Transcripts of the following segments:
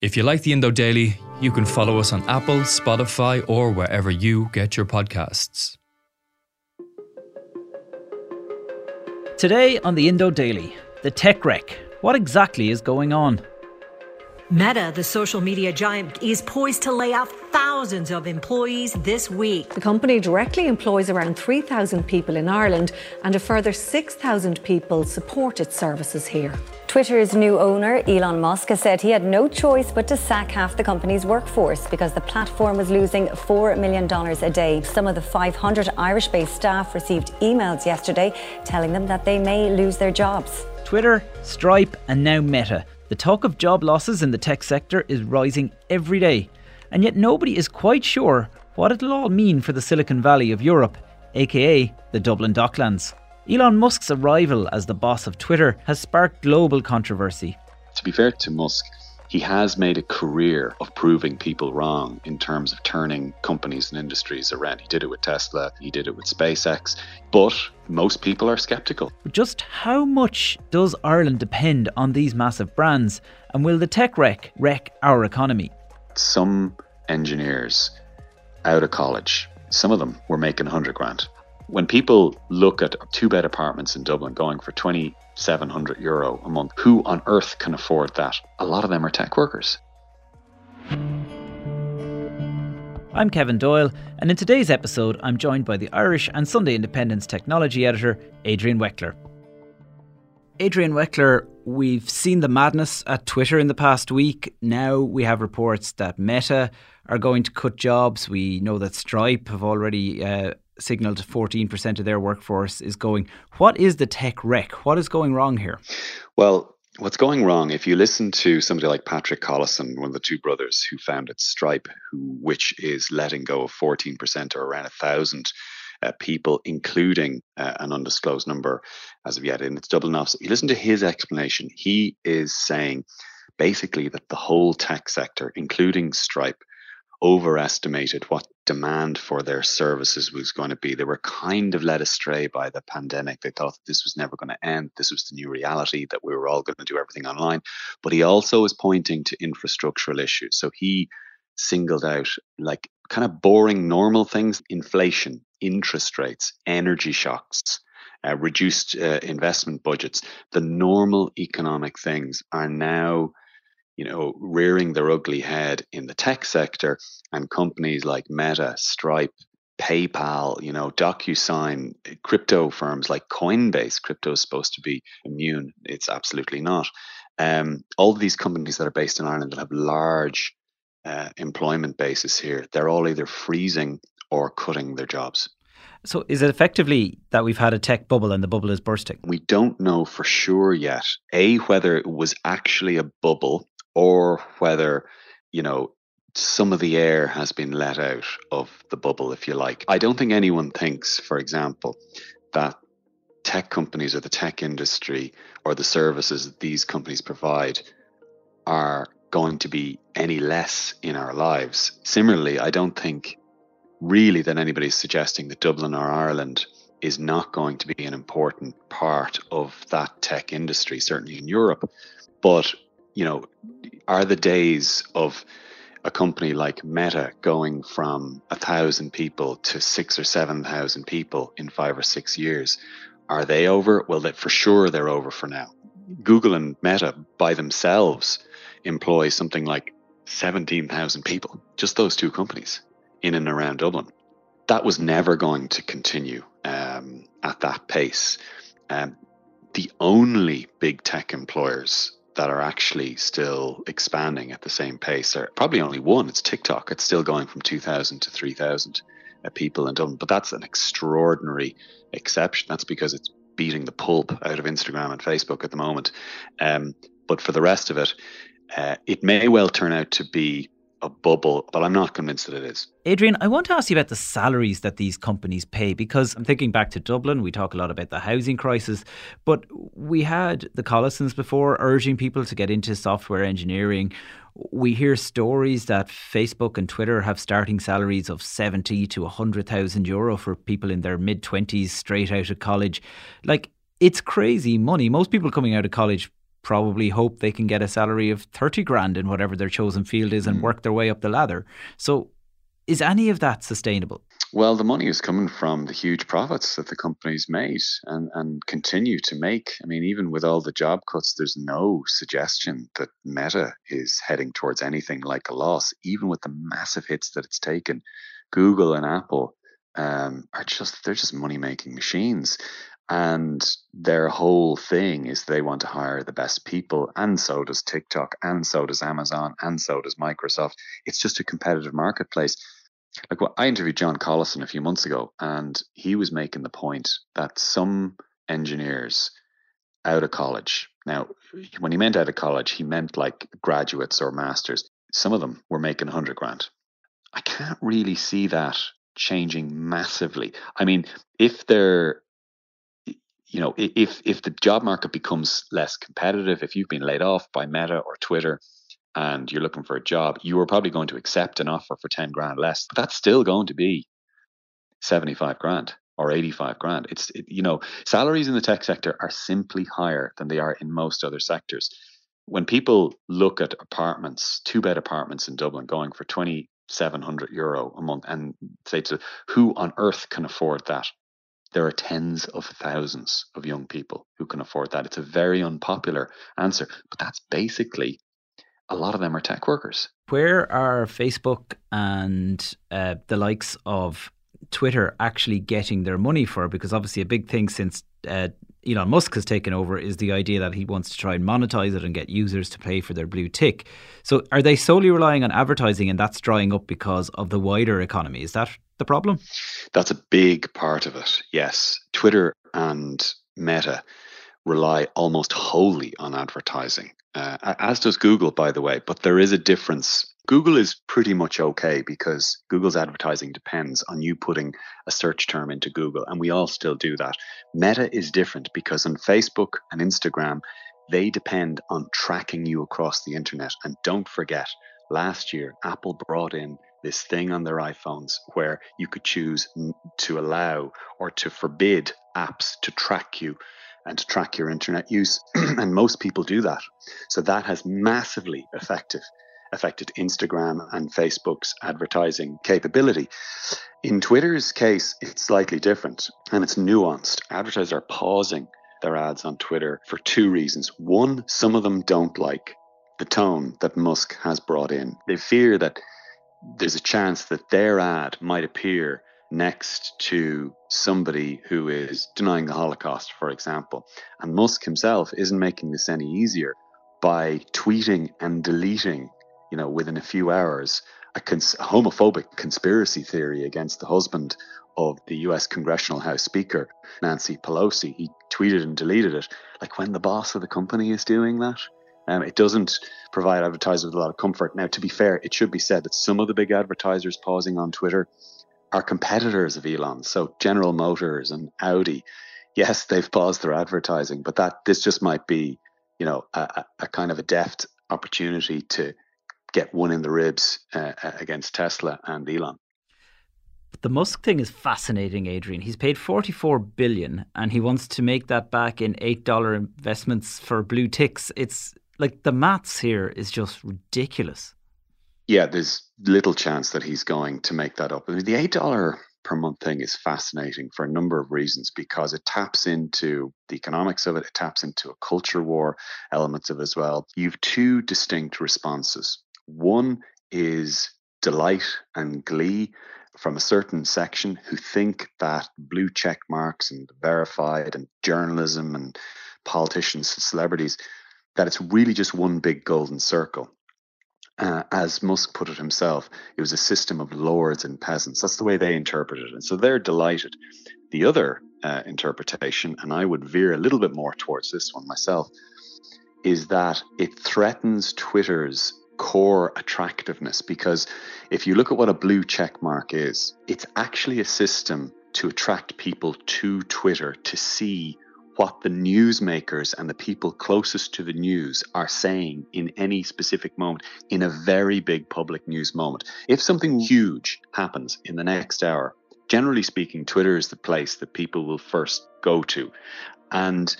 If you like the Indo Daily, you can follow us on Apple, Spotify, or wherever you get your podcasts. Today on the Indo Daily, the tech wreck. What exactly is going on? Meta, the social media giant, is poised to lay off thousands of employees this week. The company directly employs around 3,000 people in Ireland and a further 6,000 people support its services here. Twitter's new owner, Elon Musk, has said he had no choice but to sack half the company's workforce because the platform was losing $4 million a day. Some of the 500 Irish based staff received emails yesterday telling them that they may lose their jobs. Twitter, Stripe, and now Meta the talk of job losses in the tech sector is rising every day, and yet nobody is quite sure what it'll all mean for the Silicon Valley of Europe, aka the Dublin Docklands. Elon Musk's arrival as the boss of Twitter has sparked global controversy. To be fair to Musk, he has made a career of proving people wrong in terms of turning companies and industries around. He did it with Tesla, he did it with SpaceX, but most people are skeptical. Just how much does Ireland depend on these massive brands, and will the tech wreck wreck our economy? Some engineers out of college, some of them were making 100 grand. When people look at two bed apartments in Dublin going for 2,700 euro a month, who on earth can afford that? A lot of them are tech workers. I'm Kevin Doyle, and in today's episode, I'm joined by the Irish and Sunday Independent's technology editor, Adrian Weckler. Adrian Weckler, we've seen the madness at Twitter in the past week. Now we have reports that Meta are going to cut jobs. We know that Stripe have already uh, signalled 14% of their workforce is going. What is the tech wreck? What is going wrong here? Well, what's going wrong if you listen to somebody like Patrick Collison, one of the two brothers who founded Stripe, who which is letting go of 14% or around a thousand uh, people, including uh, an undisclosed number as of yet in its Dublin office. You listen to his explanation. He is saying basically that the whole tech sector, including Stripe, overestimated what demand for their services was going to be. They were kind of led astray by the pandemic. They thought this was never going to end. This was the new reality that we were all going to do everything online. But he also was pointing to infrastructural issues. So he singled out like kind of boring normal things inflation, interest rates, energy shocks. Uh, reduced uh, investment budgets, the normal economic things are now you know, rearing their ugly head in the tech sector, and companies like Meta, Stripe, PayPal, you know, DocuSign, crypto firms like Coinbase. Crypto is supposed to be immune. It's absolutely not. Um, all of these companies that are based in Ireland that have large uh, employment bases here, they're all either freezing or cutting their jobs. So, is it effectively that we've had a tech bubble and the bubble is bursting? We don't know for sure yet. A, whether it was actually a bubble or whether, you know, some of the air has been let out of the bubble, if you like. I don't think anyone thinks, for example, that tech companies or the tech industry or the services that these companies provide are going to be any less in our lives. Similarly, I don't think really that anybody's suggesting that Dublin or Ireland is not going to be an important part of that tech industry, certainly in Europe. But you know, are the days of a company like Meta going from a thousand people to six or seven thousand people in five or six years, are they over? Well, that for sure they're over for now. Google and Meta by themselves employ something like 17,000 people, just those two companies in and around Dublin. That was never going to continue um, at that pace. Um, the only big tech employers that are actually still expanding at the same pace are probably only one. It's TikTok. It's still going from 2,000 to 3,000 uh, people in Dublin, but that's an extraordinary exception. That's because it's beating the pulp out of Instagram and Facebook at the moment. Um, but for the rest of it, uh, it may well turn out to be a bubble, but I'm not convinced that it is. Adrian, I want to ask you about the salaries that these companies pay because I'm thinking back to Dublin. We talk a lot about the housing crisis, but we had the Collisons before urging people to get into software engineering. We hear stories that Facebook and Twitter have starting salaries of 70 to 100,000 euro for people in their mid 20s straight out of college. Like, it's crazy money. Most people coming out of college probably hope they can get a salary of 30 grand in whatever their chosen field is and mm. work their way up the ladder. So, is any of that sustainable? Well, the money is coming from the huge profits that the companies made and, and continue to make. I mean, even with all the job cuts, there's no suggestion that Meta is heading towards anything like a loss, even with the massive hits that it's taken. Google and Apple um, are just, they're just money making machines. And their whole thing is they want to hire the best people, and so does TikTok, and so does Amazon, and so does Microsoft. It's just a competitive marketplace. Like well, I interviewed John Collison a few months ago, and he was making the point that some engineers out of college, now, when he meant out of college, he meant like graduates or masters. Some of them were making 100 grand. I can't really see that changing massively. I mean, if they're you know, if if the job market becomes less competitive, if you've been laid off by Meta or Twitter, and you're looking for a job, you are probably going to accept an offer for ten grand less. But that's still going to be seventy five grand or eighty five grand. It's it, you know, salaries in the tech sector are simply higher than they are in most other sectors. When people look at apartments, two bed apartments in Dublin going for twenty seven hundred euro a month, and say to who on earth can afford that? There are tens of thousands of young people who can afford that. It's a very unpopular answer, but that's basically a lot of them are tech workers. Where are Facebook and uh, the likes of Twitter actually getting their money for? Because obviously, a big thing since uh, Elon Musk has taken over is the idea that he wants to try and monetize it and get users to pay for their blue tick. So, are they solely relying on advertising and that's drying up because of the wider economy? Is that the problem? That's a big part of it, yes. Twitter and Meta rely almost wholly on advertising, uh, as does Google, by the way. But there is a difference. Google is pretty much okay because Google's advertising depends on you putting a search term into Google, and we all still do that. Meta is different because on Facebook and Instagram, they depend on tracking you across the internet. And don't forget, last year, Apple brought in this thing on their iPhones where you could choose to allow or to forbid apps to track you and to track your internet use. and most people do that. So that has massively effective, affected Instagram and Facebook's advertising capability. In Twitter's case, it's slightly different and it's nuanced. Advertisers are pausing their ads on Twitter for two reasons. One, some of them don't like the tone that Musk has brought in. They fear that there's a chance that their ad might appear next to somebody who is denying the Holocaust, for example. And Musk himself isn't making this any easier by tweeting and deleting, you know, within a few hours, a, cons- homophobic conspiracy theory against the husband of the US Congressional House Speaker, Nancy Pelosi. He tweeted and deleted it. Like when the boss of the company is doing that, um, it doesn't provide advertisers with a lot of comfort. Now, to be fair, it should be said that some of the big advertisers pausing on Twitter are competitors of Elon. So General Motors and Audi, yes, they've paused their advertising, but that this just might be, you know, a, a kind of a deft opportunity to get one in the ribs uh, against Tesla and Elon. The Musk thing is fascinating, Adrian. He's paid 44 billion and he wants to make that back in $8 investments for blue ticks. It's like the maths here is just ridiculous. Yeah, there's little chance that he's going to make that up. I mean, the eight dollar per month thing is fascinating for a number of reasons because it taps into the economics of it, it taps into a culture war elements of it as well. You've two distinct responses. One is delight and glee from a certain section who think that blue check marks and verified and journalism and politicians and celebrities that it's really just one big golden circle uh, as Musk put it himself, it was a system of lords and peasants. That's the way they interpreted it. And so they're delighted. The other uh, interpretation, and I would veer a little bit more towards this one myself, is that it threatens Twitter's core attractiveness. Because if you look at what a blue check mark is, it's actually a system to attract people to Twitter to see what the newsmakers and the people closest to the news are saying in any specific moment in a very big public news moment. If something huge happens in the next hour, generally speaking, Twitter is the place that people will first go to. And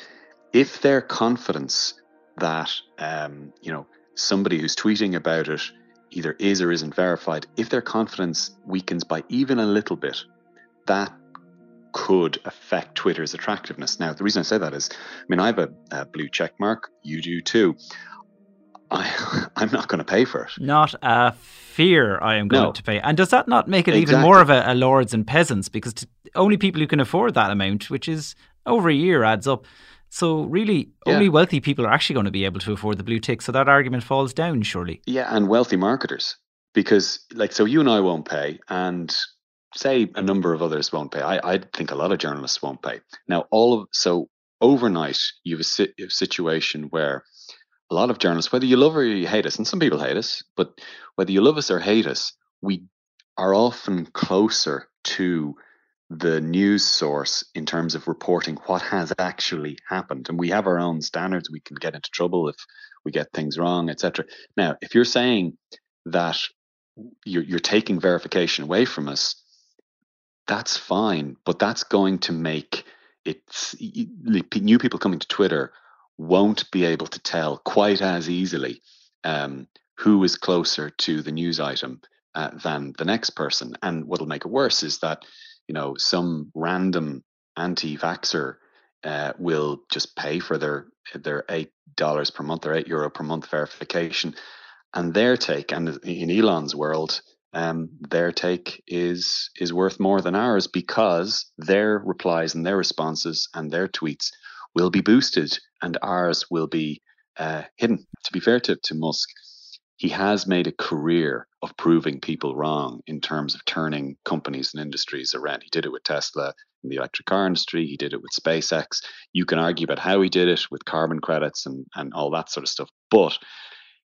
if their confidence that, um, you know, somebody who's tweeting about it either is or isn't verified, if their confidence weakens by even a little bit, that could affect Twitter's attractiveness. Now, the reason I say that is, I mean, I have a, a blue check mark. You do too. I, I'm not going to pay for it. Not a fear I am going no. to pay. And does that not make it exactly. even more of a, a lords and peasants? Because only people who can afford that amount, which is over a year, adds up. So really, yeah. only wealthy people are actually going to be able to afford the blue tick. So that argument falls down, surely. Yeah, and wealthy marketers, because like so, you and I won't pay, and say a number of others won't pay. I, I think a lot of journalists won't pay. Now, all of so overnight, you have a, si- a situation where a lot of journalists, whether you love or you hate us, and some people hate us, but whether you love us or hate us, we are often closer to the news source in terms of reporting what has actually happened. And we have our own standards. We can get into trouble if we get things wrong, etc. Now, if you're saying that you're, you're taking verification away from us, that's fine, but that's going to make it new people coming to Twitter won't be able to tell quite as easily um, who is closer to the news item uh, than the next person. And what'll make it worse is that you know some random anti-vaxer uh, will just pay for their their eight dollars per month or eight euro per month verification, and their take. And in Elon's world, um, their take is is worth more than ours because their replies and their responses and their tweets will be boosted and ours will be uh, hidden. To be fair to, to Musk, he has made a career of proving people wrong in terms of turning companies and industries around. He did it with Tesla in the electric car industry. He did it with SpaceX. You can argue about how he did it with carbon credits and, and all that sort of stuff. But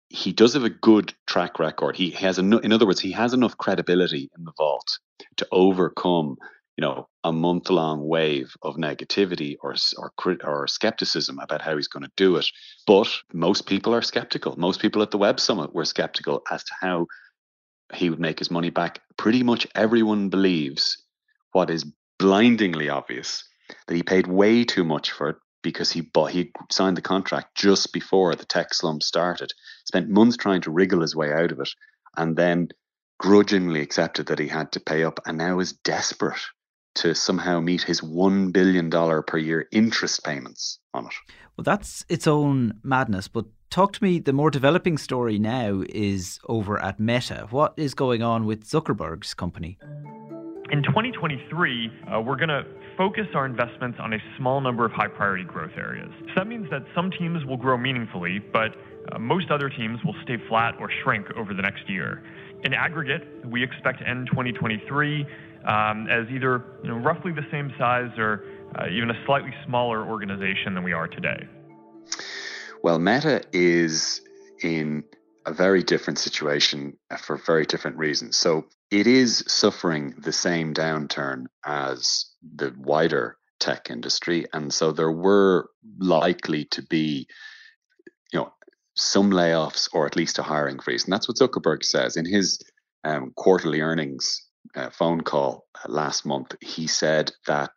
he does have a good track record. He has, en- in other words, he has enough credibility in the vault to overcome, you know, a month-long wave of negativity or or or skepticism about how he's going to do it. But most people are skeptical. Most people at the Web Summit were skeptical as to how he would make his money back. Pretty much everyone believes what is blindingly obvious that he paid way too much for it because he bought he signed the contract just before the tech slump started. Spent months trying to wriggle his way out of it, and then grudgingly accepted that he had to pay up, and now is desperate to somehow meet his one billion dollar per year interest payments on it. Well, that's its own madness. But talk to me. The more developing story now is over at Meta. What is going on with Zuckerberg's company? In 2023, uh, we're going to focus our investments on a small number of high priority growth areas. So that means that some teams will grow meaningfully, but uh, most other teams will stay flat or shrink over the next year. In aggregate, we expect to end 2023 um, as either you know, roughly the same size or uh, even a slightly smaller organization than we are today. Well, Meta is in a very different situation uh, for very different reasons. So it is suffering the same downturn as the wider tech industry. And so there were likely to be, you know, some layoffs or at least a hiring freeze. And that's what Zuckerberg says in his um, quarterly earnings uh, phone call uh, last month. He said that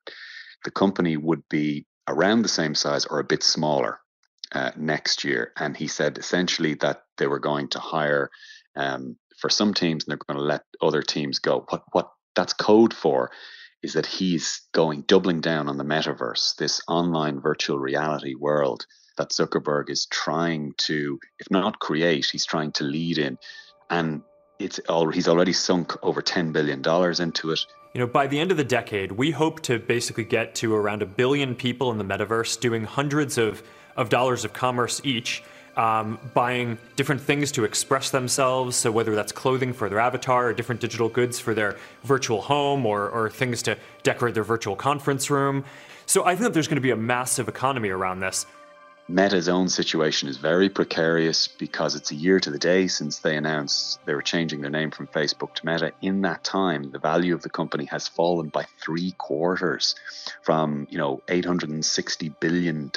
the company would be around the same size or a bit smaller uh, next year. And he said essentially that they were going to hire um, for some teams and they're going to let other teams go. What what that's code for is that he's going doubling down on the metaverse, this online virtual reality world that Zuckerberg is trying to, if not create, he's trying to lead in. And it's all, he's already sunk over $10 billion into it. You know, by the end of the decade, we hope to basically get to around a billion people in the metaverse doing hundreds of, of dollars of commerce each um, buying different things to express themselves. So, whether that's clothing for their avatar or different digital goods for their virtual home or, or things to decorate their virtual conference room. So, I think that there's going to be a massive economy around this. Meta's own situation is very precarious because it's a year to the day since they announced they were changing their name from Facebook to Meta. In that time, the value of the company has fallen by three quarters from, you know, $860 billion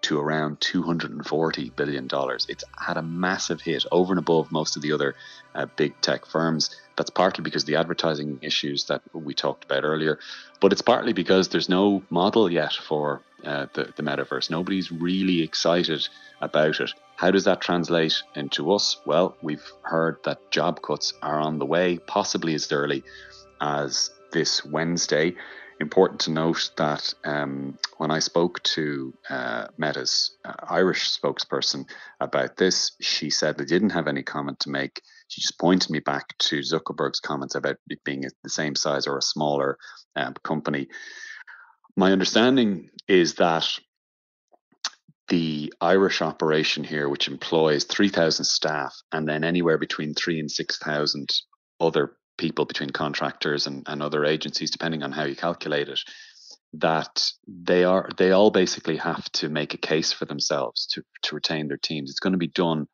to around $240 billion. It's had a massive hit over and above most of the other uh, big tech firms. That's partly because the advertising issues that we talked about earlier, but it's partly because there's no model yet for uh, the, the metaverse. Nobody's really excited about it. How does that translate into us? Well, we've heard that job cuts are on the way, possibly as early as this Wednesday important to note that um, when I spoke to uh, Meta's uh, Irish spokesperson about this, she said they didn't have any comment to make. She just pointed me back to Zuckerberg's comments about it being the same size or a smaller um, company. My understanding is that the Irish operation here, which employs 3,000 staff and then anywhere between three and 6,000 other people between contractors and, and other agencies, depending on how you calculate it, that they are they all basically have to make a case for themselves to to retain their teams. It's going to be done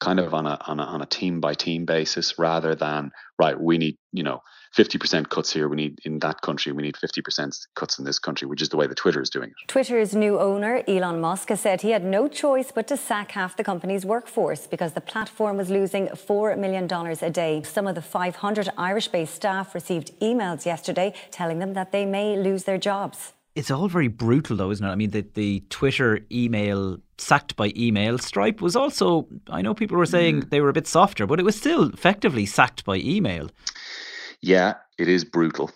kind of on a on a on a team by team basis rather than right we need you know 50% cuts here we need in that country we need 50% cuts in this country which is the way that twitter is doing it twitter's new owner elon musk has said he had no choice but to sack half the company's workforce because the platform was losing $4 million a day some of the 500 irish-based staff received emails yesterday telling them that they may lose their jobs it's all very brutal, though, isn't it? I mean, the, the Twitter email, sacked by email, Stripe was also, I know people were saying mm. they were a bit softer, but it was still effectively sacked by email. Yeah, it is brutal.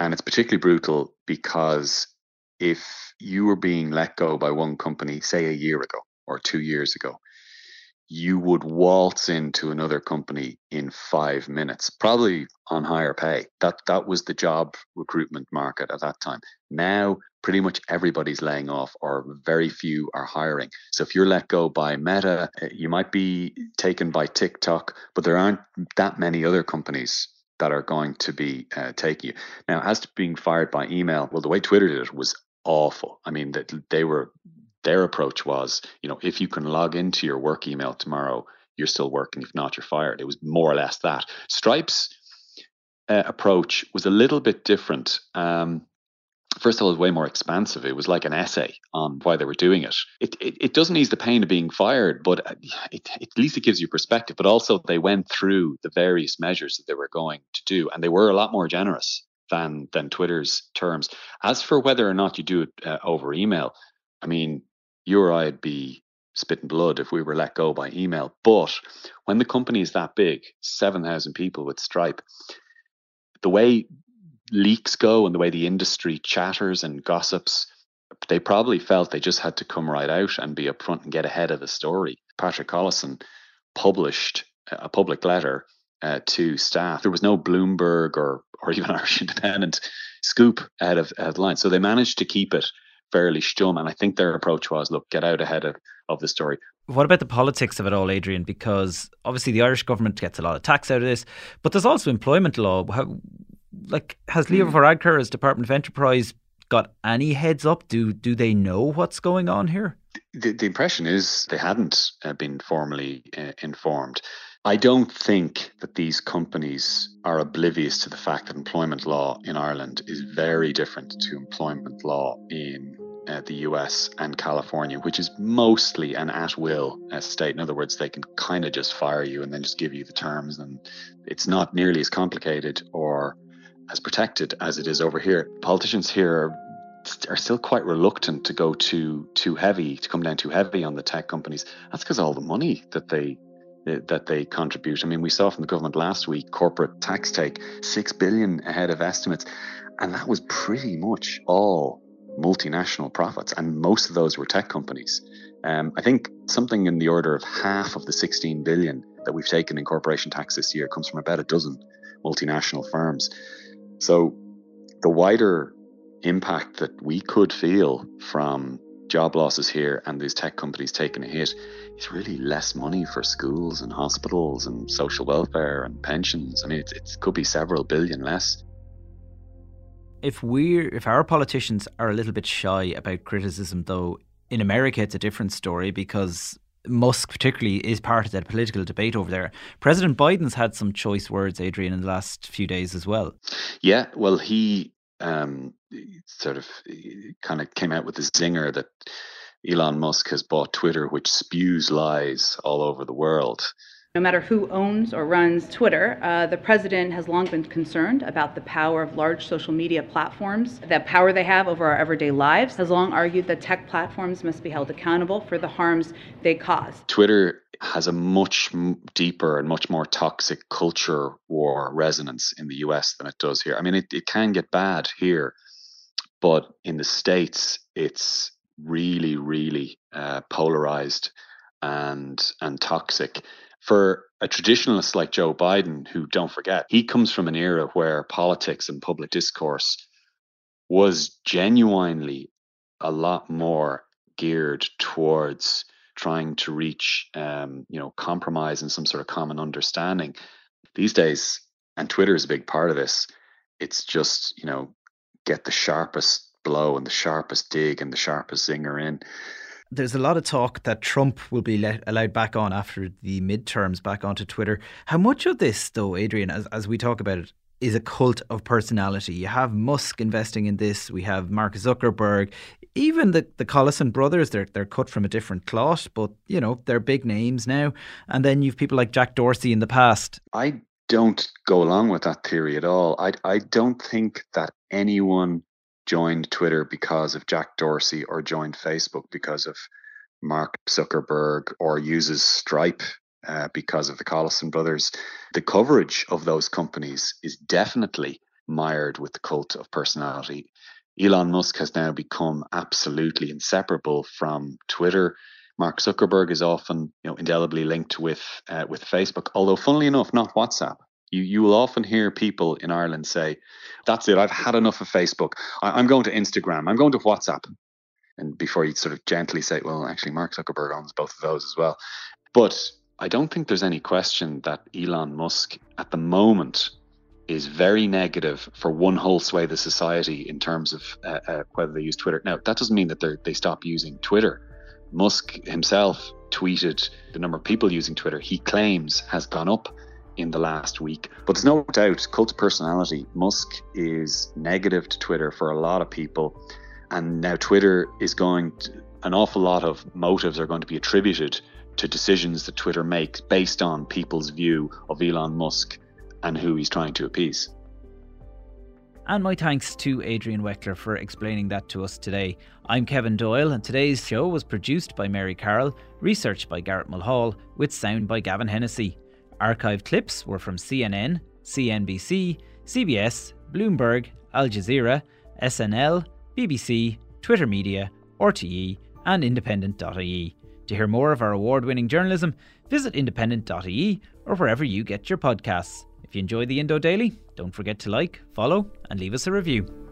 And it's particularly brutal because if you were being let go by one company, say a year ago or two years ago, you would waltz into another company in five minutes, probably on higher pay. That that was the job recruitment market at that time. Now, pretty much everybody's laying off, or very few are hiring. So if you're let go by Meta, eh, you might be taken by TikTok, but there aren't that many other companies that are going to be uh, taking you. Now, as to being fired by email, well, the way Twitter did it was awful. I mean, that they were their approach was, you know, if you can log into your work email tomorrow, you're still working. If not, you're fired. It was more or less that. Stripe's uh, approach was a little bit different. Um, first of all, it was way more expansive. It was like an essay on why they were doing it. It it, it doesn't ease the pain of being fired, but uh, it, at least it gives you perspective. But also, they went through the various measures that they were going to do, and they were a lot more generous than than Twitter's terms. As for whether or not you do it uh, over email, I mean, you or I'd be spitting blood if we were let go by email. But when the company is that big, 7,000 people with Stripe, the way leaks go and the way the industry chatters and gossips, they probably felt they just had to come right out and be upfront and get ahead of the story. Patrick Collison published a public letter uh, to staff. There was no Bloomberg or or even Irish Independent scoop out of, out of line. So they managed to keep it fairly stum. And I think their approach was, look, get out ahead of, of the story. What about the politics of it all, Adrian? Because obviously the Irish government gets a lot of tax out of this, but there's also employment law. How, like, has Leo mm. Varadkar, as Department of Enterprise, got any heads up? Do do they know what's going on here? The, the impression is they hadn't uh, been formally uh, informed. I don't think that these companies are oblivious to the fact that employment law in Ireland is very different to employment law in uh, the US and California, which is mostly an at will uh, state. In other words, they can kind of just fire you and then just give you the terms, and it's not nearly as complicated or as protected as it is over here. Politicians here are are still quite reluctant to go too too heavy to come down too heavy on the tech companies that's because all the money that they that they contribute. I mean, we saw from the government last week corporate tax take six billion ahead of estimates, and that was pretty much all multinational profits, and most of those were tech companies. Um, I think something in the order of half of the 16 billion that we've taken in corporation tax this year comes from about a dozen multinational firms. So the wider impact that we could feel from job losses here and these tech companies taking a hit is really less money for schools and hospitals and social welfare and pensions. I mean, it, it could be several billion less. If we're if our politicians are a little bit shy about criticism, though, in America it's a different story because Musk, particularly, is part of that political debate over there. President Biden's had some choice words, Adrian, in the last few days as well. Yeah, well, he um, sort of kind of came out with a zinger that Elon Musk has bought Twitter, which spews lies all over the world. No matter who owns or runs Twitter, uh, the president has long been concerned about the power of large social media platforms, the power they have over our everyday lives, has long argued that tech platforms must be held accountable for the harms they cause. Twitter has a much deeper and much more toxic culture war resonance in the US than it does here. I mean, it, it can get bad here, but in the States, it's really, really uh, polarized and and toxic. For a traditionalist like Joe Biden, who don't forget, he comes from an era where politics and public discourse was genuinely a lot more geared towards trying to reach um, you know compromise and some sort of common understanding. These days and twitter is a big part of this it's just you know get the sharpest blow and the sharpest dig and the sharpest zinger in there's a lot of talk that Trump will be let, allowed back on after the midterms back onto Twitter. How much of this, though, Adrian, as, as we talk about it, is a cult of personality. You have Musk investing in this. We have Mark Zuckerberg, even the the Collison brothers. They're they're cut from a different cloth, but you know they're big names now. And then you've people like Jack Dorsey in the past. I don't go along with that theory at all. I I don't think that anyone joined Twitter because of Jack Dorsey or joined Facebook because of Mark Zuckerberg or uses Stripe uh, because of the Collison brothers. The coverage of those companies is definitely mired with the cult of personality. Elon Musk has now become absolutely inseparable from Twitter. Mark Zuckerberg is often, you know, indelibly linked with uh, with Facebook. Although, funnily enough, not WhatsApp. You you will often hear people in Ireland say, "That's it. I've had enough of Facebook. I, am going to Instagram. I'm going to WhatsApp." And before you sort of gently say, "Well, actually, Mark Zuckerberg owns both of those as well," but I don't think there's any question that Elon Musk at the moment is very negative for one whole swathe of the society in terms of uh, uh, whether they use Twitter. Now, that doesn't mean that they stop using Twitter. Musk himself tweeted the number of people using Twitter he claims has gone up in the last week. But there's no doubt, cult personality, Musk is negative to Twitter for a lot of people. And now Twitter is going, to, an awful lot of motives are going to be attributed to decisions that Twitter makes based on people's view of Elon Musk and who he's trying to appease. And my thanks to Adrian Weckler for explaining that to us today. I'm Kevin Doyle, and today's show was produced by Mary Carroll, researched by Garrett Mulhall, with sound by Gavin Hennessy. Archived clips were from CNN, CNBC, CBS, Bloomberg, Al Jazeera, SNL, BBC, Twitter Media, RTE, and Independent.ie. To hear more of our award winning journalism, visit independent.ie or wherever you get your podcasts. If you enjoy the Indo Daily, don't forget to like, follow, and leave us a review.